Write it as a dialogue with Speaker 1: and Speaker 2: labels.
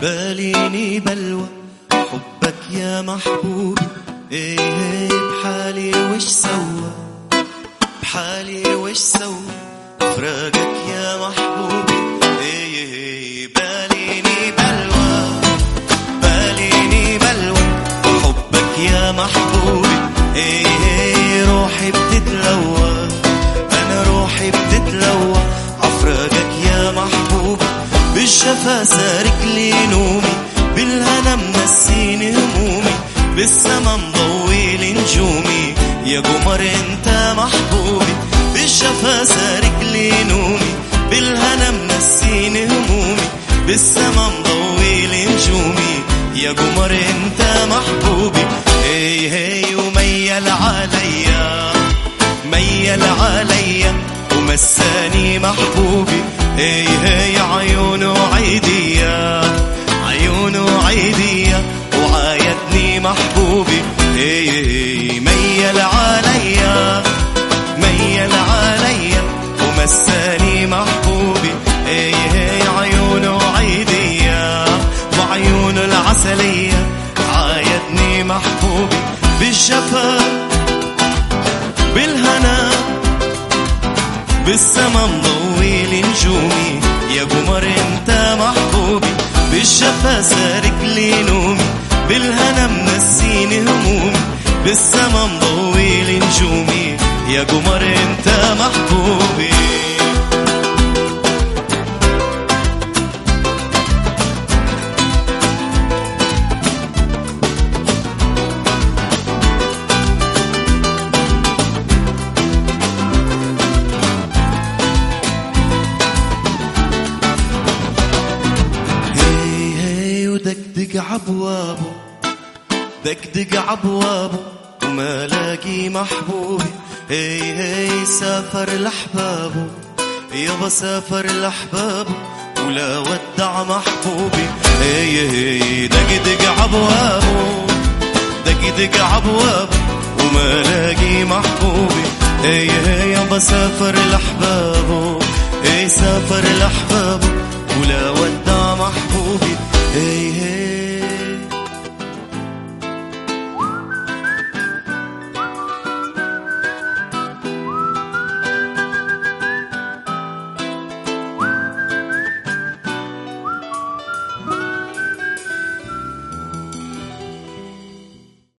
Speaker 1: باليني بلوى حبك يا محبوبي إيه إيه بحالي وش سوى؟ بحالي وش سوى؟ فراقك يا محبوبي. إيه إيه باليني بلوى باليني بلوى. حبك يا محبوبي. إيه إيه روحي بتتلوى. بالشفا سارك لي نومي بالهنا منسيني همومي بالسما مضوي لي نجومي. يا قمر انت محبوبي بالشفا سارك لي نومي بالهنا منسيني همومي بالسما مضوي لي نجومي. يا قمر انت محبوبي هي هي وميل عليا ميل عليا ومساني محبوبي. هي بالهنا بالسما مضوي لي نجومي. يا قمر انت محبوبي بالشفا سارك لي نومي. بالهنا منسيني همومي بالسما مضوي لي نجومي. يا قمر انت محبوبي. ودقدق عبوابه دقدق عبوابه وما لاقي محبوبي. هي هي سافر لأحبابه يابا سافر لأحبابه ولا ودع محبوبي. هي هي دقدق عبوابه دقدق عبوابه وما لاقي محبوبي. هي هي يابا سافر لأحبابه هي سافر لأحبابه.